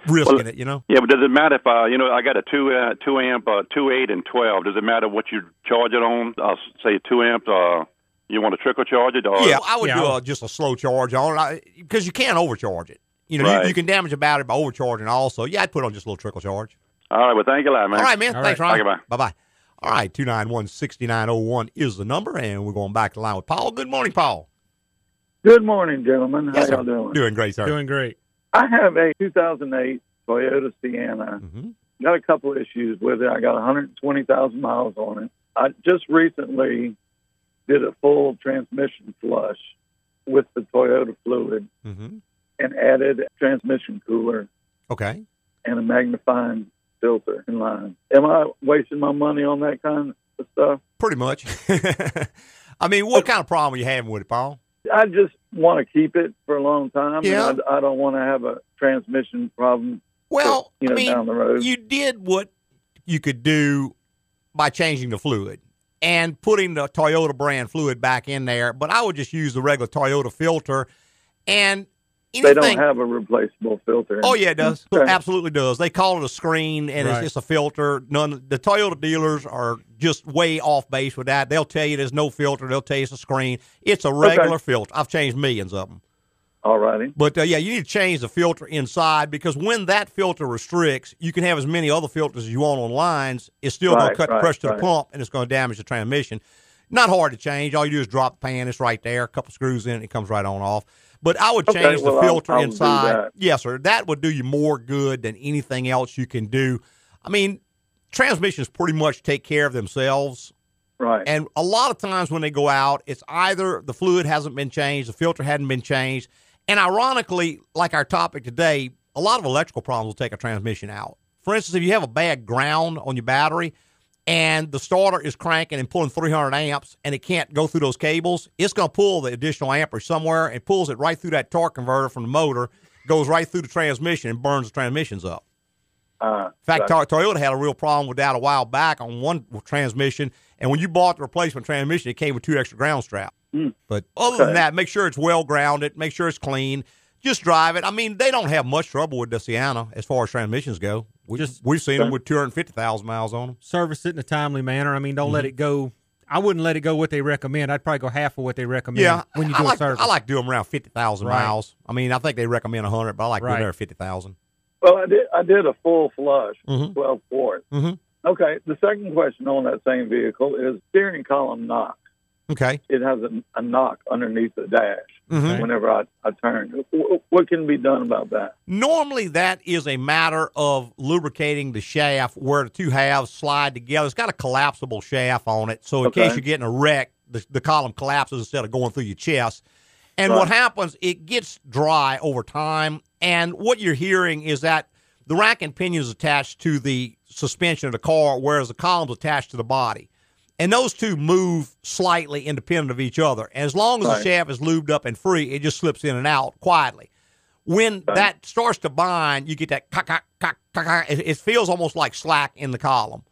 risking Well, it. You know. Yeah, but does it matter if uh, you know I got a two uh, two amp, uh, two eight, and twelve? Does it matter what you charge it on? I'll say two amp. Uh, you want to trickle charge it? Or Yeah, I would do a, just a slow charge on it because you can't overcharge it. You know, you, Right. you can damage a battery by overcharging. Also, yeah, I'd put on just a little trickle charge. All right, well, thank you a lot, man. All right, man. Thanks, Ron. Okay, bye. Bye bye. All right, two nine one sixty nine zero one is the number, and we're going back to line with Paul. Good morning, Paul. Good morning, gentlemen. How Yes, sir. y'all doing? Doing great, sir. Doing great. I have a 2008 Toyota Sienna. Mm-hmm. Got a couple of issues with it. I got 120,000 miles on it. I just recently did a full transmission flush with the Toyota fluid Mm-hmm. and added a transmission cooler Okay. and a magnifying filter in line. Am I wasting my money on that kind of stuff? Pretty much. I mean, what kind of problem are you having with it, Paul? I just want to keep it for a long time. and Yeah. I, I don't want to have a transmission problem. Well, you know, I mean, down the road. you did what you could do by changing the fluid and putting the Toyota brand fluid back in there. But I would just use the regular Toyota filter and they don't have a replaceable filter. Oh yeah, it does. Okay. Absolutely does. They call it a screen, and Right. it's just a filter. None. The Toyota dealers are just way off base with that. They'll tell you there's no filter. They'll tell you it's a screen. It's a regular filter. I've changed millions of them. All righty. But uh, yeah, you need to change the filter inside because when that filter restricts, you can have as many other filters as you want on lines. It's still going to cut the right, pressure to the pump, and it's going to damage the transmission. Not hard to change. All you do is drop the pan. It's right there. A couple screws in, it comes right on off. But I would Okay, change well, the I'll- filter I'll inside. Yes, sir. That would do you more good than anything else you can do. I mean, transmissions pretty much take care of themselves. Right. And a lot of times when they go out, it's either the fluid hasn't been changed, the filter hadn't been changed. And ironically, like our topic today, a lot of electrical problems will take a transmission out. For instance, if you have a bad ground on your battery and the starter is cranking and pulling 300 amps and it can't go through those cables, it's going to pull the additional amperage somewhere and pulls it right through that torque converter from the motor, goes right through the transmission and burns the transmissions up. Uh, In fact. Toyota had a real problem with that a while back on one transmission, and when you bought the replacement transmission, it came with two extra ground straps. But other than that, make sure it's well grounded, make sure it's clean. Just drive it. I mean, they don't have much trouble with the Sienna as far as transmissions go. We just we've seen them with two hundred fifty thousand miles on them. service it in a timely manner. I mean, don't let Mhm. it go. I wouldn't let it go what they recommend. I'd probably go half of what they recommend Yeah, when you I do like a service. I like doing them around fifty thousand Right. miles. I mean, I think they recommend hundred, but I like doing Right. there at fifty thousand. Well, I did. I did a full flush, Mhm. twelve quart. Mhm. Okay. The second question on that same vehicle is steering column knock. Okay. It has a, a knock underneath the dash Mhm. whenever I, I turn. Wh- What can be done about that? Normally, that is a matter of lubricating the shaft where the two halves slide together. It's got a collapsible shaft on it, so in Okay. case you're getting a wreck, the, the column collapses instead of going through your chest. And Right. what happens, it gets dry over time. And what you're hearing is that the rack and pinion is attached to the suspension of the car, whereas the column's attached to the body. And those two move slightly independent of each other. And as long as Right. the shaft is lubed up and free, it just slips in and out quietly. When that starts to bind, you get that cock, cock, cock, cock, cock. It, it feels almost like slack in the column.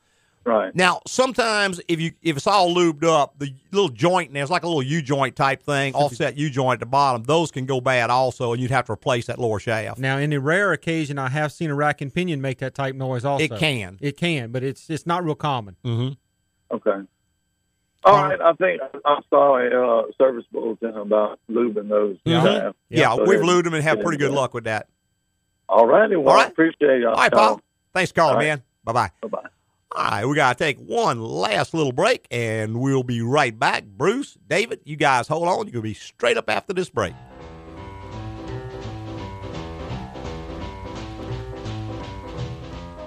Right. Now, sometimes if you if it's all lubed up, the little joint in there, it's like a little U joint type thing, offset U joint at the bottom. Those can go bad also, and you'd have to replace that lower shaft. Now, in a rare occasion, I have seen a rack and pinion make that type noise. Also, It can. It can, but it's it's not real common. Mm-hmm. Okay. All right. I think I saw a uh, service bulletin about lubing those. Mhm. shafts. Yeah, So we've there- lubed them and have pretty good luck with that. All righty. Well, All I appreciate y'all. All right, Paul. Thanks for calling, All right. man. Bye bye. Bye bye. All right, we got to take one last little break, and we'll be right back. Bruce, David, you guys hold on. You're going to be straight up after this break.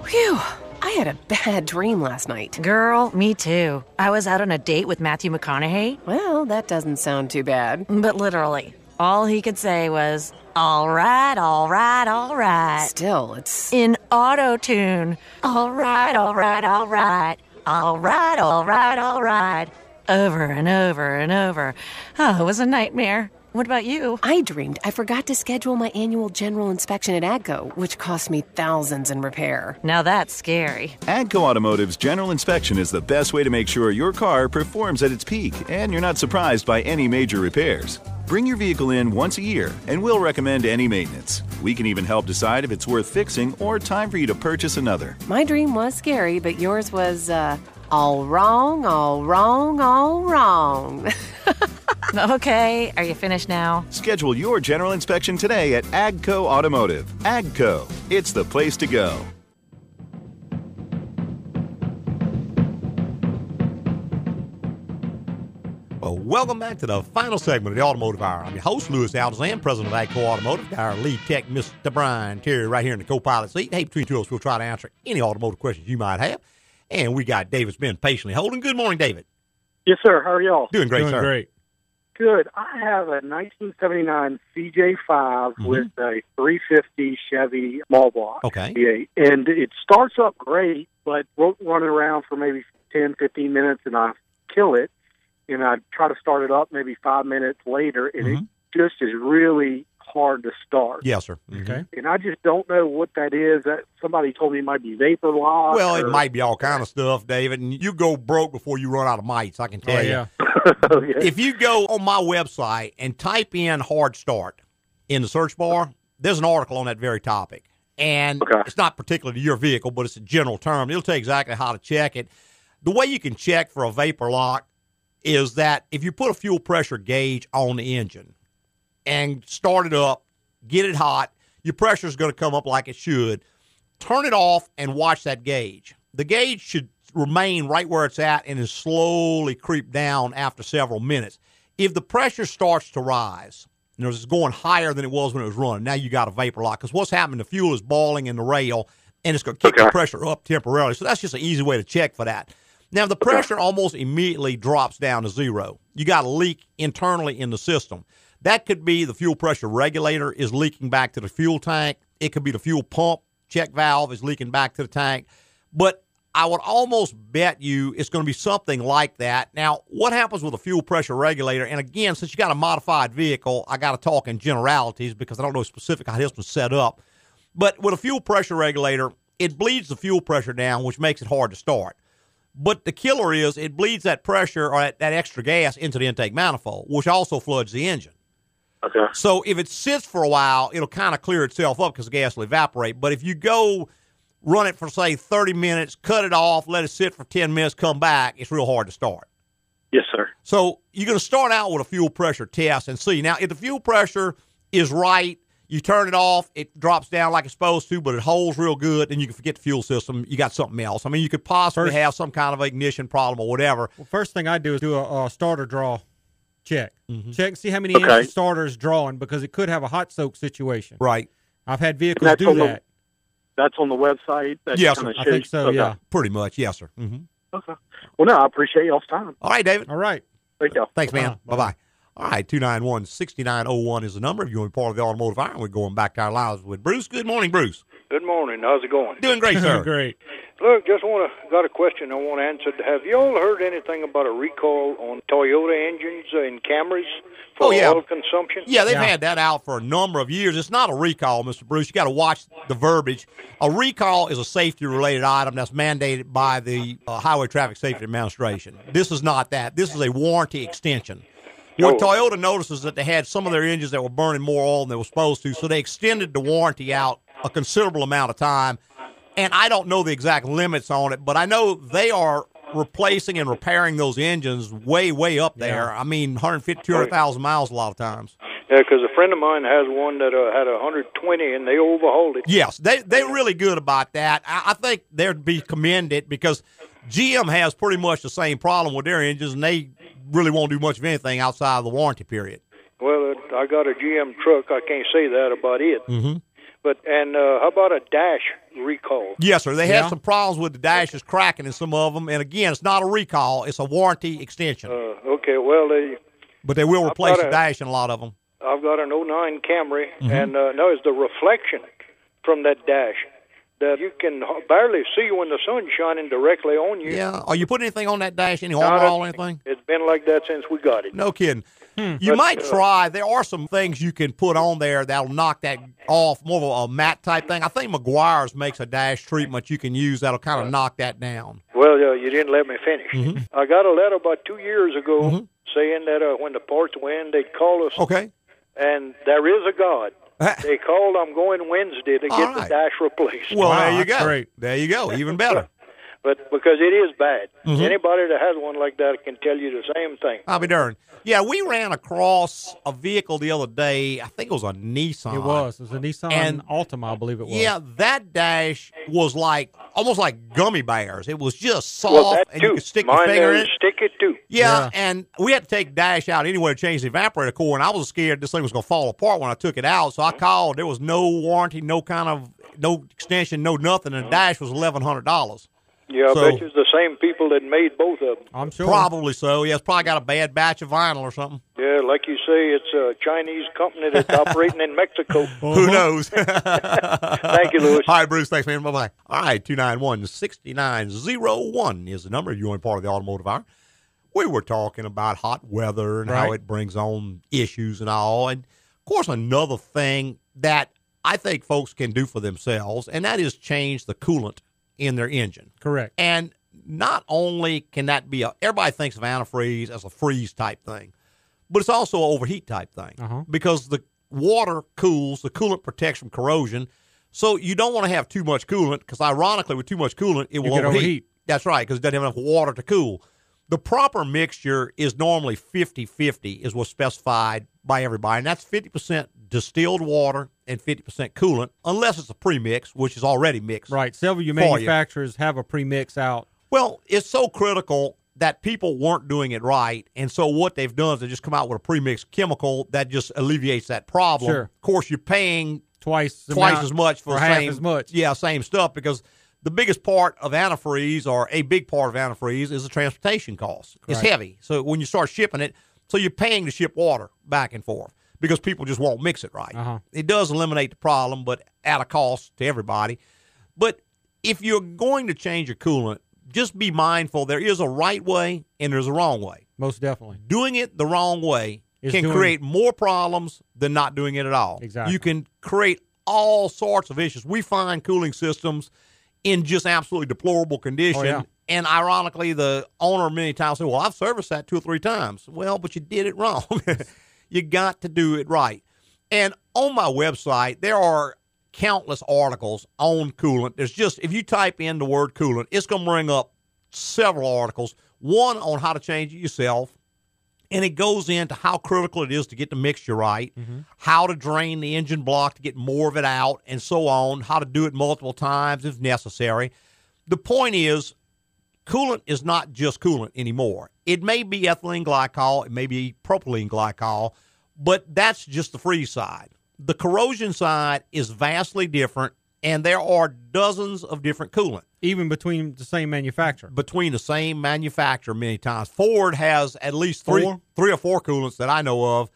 Phew. I had a bad dream last night. Girl, me too. I was out on a date with Matthew McConaughey. Well, that doesn't sound too bad. But literally, all he could say was, all right, all right, all right. Still, it's. In auto tune. All right, all right, all right. All right, all right, all right. Over and over and over. Oh, it was a nightmare. What about you? I dreamed I forgot to schedule my annual general inspection at AGCO, which cost me thousands in repair. Now that's scary. AGCO Automotive's general inspection is the best way to make sure your car performs at its peak and you're not surprised by any major repairs. Bring your vehicle in once a year and we'll recommend any maintenance. We can even help decide if it's worth fixing or time for you to purchase another. My dream was scary, but yours was, uh, all wrong, all wrong, all wrong. okay, are you finished now? Schedule your general inspection today at AGCO Automotive. AGCO, it's the place to go. Well, welcome back to the final segment of the Automotive Hour. I'm your host, Louis Altazan, president of AGCO Automotive. Got our lead tech, Mr. Brian Terry, right here in the co-pilot seat. Hey, between two of us, we'll try to answer any automotive questions you might have. And we got David's been patiently holding. Good morning, David. Yes, sir. How are y'all? Doing great, Doing sir. great. Good. I have a 1979 CJ5 Mm-hmm. with a 350 Chevy small block. Okay. V8. And it starts up great, but won't run around for maybe 10, 15 minutes, and I kill it. And I try to start it up maybe five minutes later, and Mm-hmm. it just is really hard to start. Yes, sir. Mm-hmm. Okay. And I just don't know what that is. That somebody told me it might be vapor lock. Well, it might be all kind of stuff, David, and you go broke before you run out of mites. I can oh, tell Oh, you. yeah. If you go on my website and type in hard start in the search bar, there's an article on that very topic. And it's not particular to your vehicle, but it's a general term. It'll tell you exactly how to check it. The way you can check for a vapor lock is that if you put a fuel pressure gauge on the engine and start it up, get it hot, your pressure is going to come up like it should. Turn it off and watch that gauge. The gauge should remain right where it's at and then slowly creep down after several minutes. If the pressure starts to rise, you know, it's going higher than it was when it was running. Now you got a vapor lock because what's happening? The fuel is balling in the rail and it's going to kick the pressure up temporarily. So that's just an easy way to check for that. Now the pressure almost immediately drops down to zero. You got a leak internally in the system. That could be the fuel pressure regulator is leaking back to the fuel tank. It could be the fuel pump check valve is leaking back to the tank. But I would almost bet you it's going to be something like that. Now, what happens with a fuel pressure regulator? And again, since you got a modified vehicle, I got to talk in generalities because I don't know specific how this one's set up. But with a fuel pressure regulator, it bleeds the fuel pressure down, which makes it hard to start. But the killer is it bleeds that pressure or that, that extra gas into the intake manifold, which also floods the engine. Okay. So if it sits for a while, it'll kind of clear itself up because the gas will evaporate. But if you go run it for say 30 minutes, cut it off, let it sit for 10 minutes, come back, it's real hard to start. Yes, sir. So you're going to start out with a fuel pressure test and see. Now, if the fuel pressure is right, you turn it off, it drops down like it's supposed to, but it holds real good, and you can forget the fuel system. You got something else. I mean, you could possibly First- have some kind of ignition problem or whatever. Well, first thing I do is do a, a starter draw check. Mm-hmm. Check and see how many Okay. amps the starter is drawing because it could have a hot soak situation. Right. I've had vehicles That's do on the- that. That's on the website. That Yes, sir. I think so, okay. yeah. Pretty much, yes, sir. Mm-hmm. Okay. Well, no, I appreciate y'all's time. All right, David. All right. Thank y'all. Thanks, man. Bye bye. All right, 291 6901 is the number. If you want to be part of the automotive hour, we're going back to our lives with Bruce. Good morning, Bruce. Good morning. How's it going? Doing great, sir. Great. Look, just want to got a question I want answered. Have you all heard anything about a recall on Toyota engines and Camrys for Oh, yeah. oil consumption? Yeah, they've had that out for a number of years. It's not a recall, Mr. Bruce. You got to watch the verbiage. A recall is a safety related item that's mandated by the uh, Highway Traffic Safety Administration. This is not that. This is a warranty extension. What Oh. Toyota notices that they had some of their engines that were burning more oil than they were supposed to, so they extended the warranty out a considerable amount of time. And I don't know the exact limits on it, but I know they are replacing and repairing those engines way, way up there. I mean, 150, 200,000 miles a lot of times. Yeah, because a friend of mine has one that uh, had a 120 and they overhauled it. Yes, they they're really good about that. I, I think they'd be commended because GM has pretty much the same problem with their engines, and they really won't do much of anything outside of the warranty period. Well, I got a GM truck. I can't say that about it. Mm-hmm. But and uh, how about a dash recall? Yes, sir. They Yeah. had some problems with the dashes cracking in some of them, and again, it's not a recall; it's a warranty extension. Uh, okay, well, they, but they will replace the a- dash in a lot of them. I've got an 09 Camry, Mhm. and uh, no, it's the reflection from that dash that you can barely see when the sun's shining directly on you. Yeah. Are you putting anything on that dash? Any Not armor or anything? It's been like that since we got it. No kidding. You But, might uh, try. There are some things you can put on there that'll knock that off, more of a matte type thing. I think Meguiar's makes a dash treatment you can use that'll kind of knock that down. Well, uh, you didn't let me finish. Mhm. I got a letter about two years ago saying that uh, when the parts went, they'd call us. Okay. And there is a God. they called. I'm going Wednesday to All get the dash replaced. Well, there you go. Great. There you go. Even better. But because it is bad. Mhm. Anybody that has one like that can tell you the same thing. I'll be darned. Yeah, we ran across a vehicle the other day. I think it was a Nissan. It was. It was a Nissan And- Altima, I believe it was. Yeah, that dash was like almost like gummy bears. It was just soft, well, and you could stick Mine your finger in it. stick it too. Yeah, and we had to take Dash out anyway to change the evaporator core, and I was scared this thing was going to fall apart when I took it out. So I called. There was no warranty, no kind of no extension, no nothing, and the Dash was eleven hundred dollars. Yeah, I bet you it's the same people that made both of them. I'm sure. Probably so. Yeah, it's probably got a bad batch of vinyl or something. Yeah, like you say, it's a Chinese company that's operating in Mexico. Who uh-huh. knows? Thank you, Louis. Hi, Bruce. Thanks, man. Bye bye. All right, 291 6901 is the number. You want part of the automotive hour. We were talking about hot weather and how it brings on issues and all. And of course, another thing that I think folks can do for themselves, and that is change the coolant in their engine. Correct. And not only can that be a, everybody thinks of antifreeze as a freeze type thing, but it's also an overheat type thing Uh-huh. because the water cools, the coolant protects from corrosion. So you don't want to have too much coolant because, ironically, with too much coolant, it will overheat. overheat. That's right because it doesn't have enough water to cool. The proper mixture is normally 50 50, is what's specified by everybody. And that's 50% distilled water and 50% coolant, unless it's a premix, which is already mixed. Right. Several of your for you. manufacturers have a premix out. Well, it's so critical that people weren't doing it right, and so what they've done is they just come out with a premix chemical that just alleviates that problem. Sure. Of course, you're paying twice twice as much for, for the half same as much. Yeah, same stuff because the biggest part of antifreeze, or a big part of antifreeze, is the transportation cost. It's heavy, so when you start shipping it, so you're paying to ship water back and forth because people just won't mix it right. Uh-huh. It does eliminate the problem, but at a cost to everybody. But if you're going to change your coolant, just be mindful there is a right way and there's a wrong way. Most definitely. Doing it the wrong way Is can doing- create more problems than not doing it at all. Exactly. You can create all sorts of issues. We find cooling systems in just absolutely deplorable condition. Oh, yeah. And ironically, the owner many times say, Well, I've serviced that two or three times. Well, but you did it wrong. you got to do it right. And on my website, there are countless articles on coolant. There's just, if you type in the word coolant, it's going to bring up several articles. One on how to change it yourself, and it goes into how critical it is to get the mixture right, mm-hmm. how to drain the engine block to get more of it out, and so on, how to do it multiple times if necessary. The point is, coolant is not just coolant anymore. It may be ethylene glycol, it may be propylene glycol, but that's just the freeze side. The corrosion side is vastly different, and there are dozens of different coolant Even between the same manufacturer. between the same manufacturer many times. Ford has at least three, Four? three or four coolants that I know of,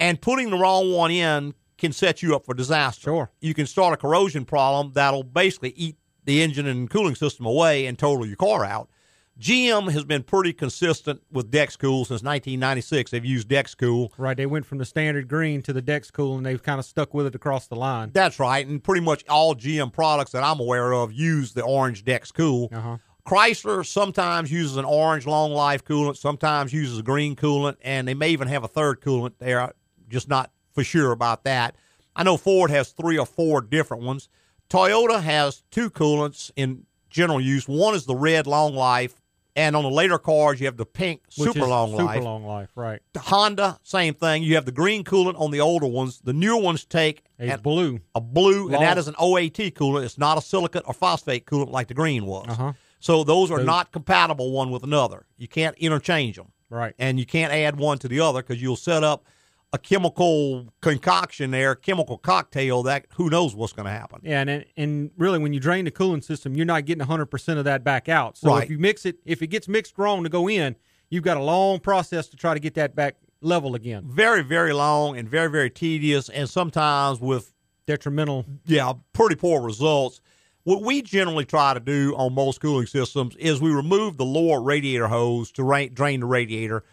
and putting the wrong one in can set you up for disaster. Sure. You can start a corrosion problem that'll basically eat the engine and cooling system away and total your car out. GM has been pretty consistent with Dexcool since 1996. They've used Dexcool. Right. They went from the standard green to the Dex Cool, and they've kind of stuck with it across the line. That's right, and pretty much all GM products that I'm aware of use the orange Dex Cool. Uh-huh. Chrysler sometimes uses an orange long life coolant, sometimes uses a green coolant, and they may even have a third coolant there. Just not for sure about that. I know Ford has three or four different ones. Toyota has two coolants in general use. One is the red long life And on the later cars, you have the pink Which super long super life. Super long life, right? The Honda, same thing. You have the green coolant on the older ones. The newer ones take A blue. a blue, and that is an OAT coolant. It's not a silicate or phosphate coolant like the green was. Uh-huh. So those are Those- not compatible one with another. You can't interchange them. Right. And you can't add one to the other because you'll set up a chemical concoction there, chemical cocktail that who knows what's going to happen. Yeah, and and really, when you drain the cooling system, you're not getting 100 percent of that back out. So Right. if you mix it, if it gets mixed wrong to go in, you've got a long process to try to get that back level again. Very, very long and very, very tedious, and sometimes with Detrimental. yeah, pretty poor results. What we generally try to do on most cooling systems is we remove the lower radiator hose to ra- drain the radiator.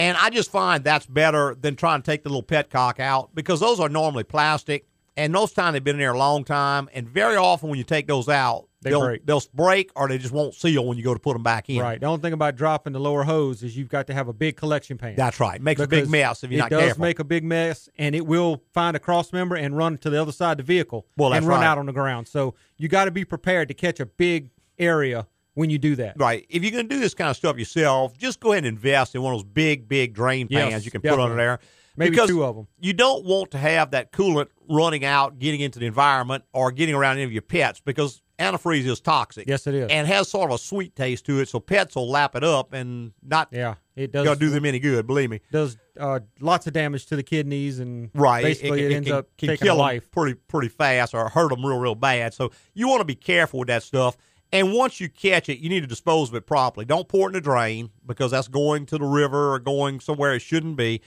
And I just find that's better than trying to take the little petcock out because those are normally plastic. And most time they've been in there a long time. And very often when you take those out, They will break. they'll break or they just won't seal when you go to put them back in. Right. The only thing about dropping the lower hose is you've got to have a big collection pan. That's right. Makes a big mess if you're not careful. it does make a big mess, and it will find a cross member and run to the other side of the vehicle Well, and run right. out on the ground. So you got to be prepared to catch a big area when you do that. Right. If you're going to do this kind of stuff yourself, just go ahead and invest in one of those big, big drain pans Yes, you can put under there. Maybe because two of 'em. You don't want to have that coolant running out, getting into the environment, or getting around any of your pets because antifreeze is toxic. Yes, it is. And has sort of a sweet taste to it, so pets will lap it up and not Yeah, it does do them any good. Believe me. does uh, lots of damage to the kidneys and Right. Basically, it, ends can, up can taking kill life. pretty pretty fast or hurt them real real bad. So you want to be careful with that stuff. And once you catch it, you need to dispose of it properly. Don't pour it in the drain because that's going to the river or going somewhere it shouldn't be.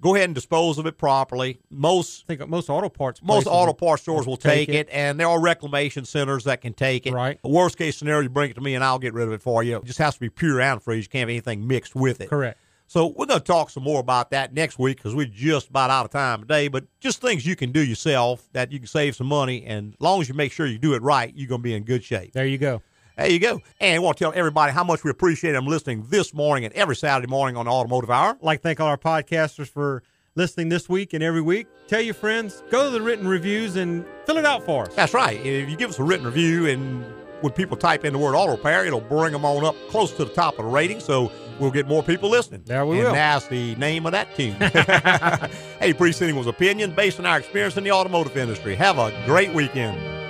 Go ahead and dispose of it properly. Most I think most auto parts most auto parts stores will take, take it. and there are reclamation centers that can take it. Right. Worst case scenario, you bring it to me and I'll get rid of it for you. It just has to be pure antifreeze. You can't have anything mixed with it. Correct. So we're going to talk some more about that next week because we're just about out of time today. But just things you can do yourself that you can save some money, and as long as you make sure you do it right, you're going to be in good shape. There you go. There you go. And I want to tell everybody how much we appreciate them listening this morning and every Saturday morning on the Automotive Hour. I'd like to thank all our podcasters for listening this week and every week. Tell your friends, go to the written reviews and fill it out for us. That's right. If you give us a written review and when people type in the word auto repair, it'll bring them on up close to the top of the rating. So we'll get more people listening. There we and will. that's the name of that tune. hey, Presenting was opinion based on our experience in the automotive industry. Have a great weekend.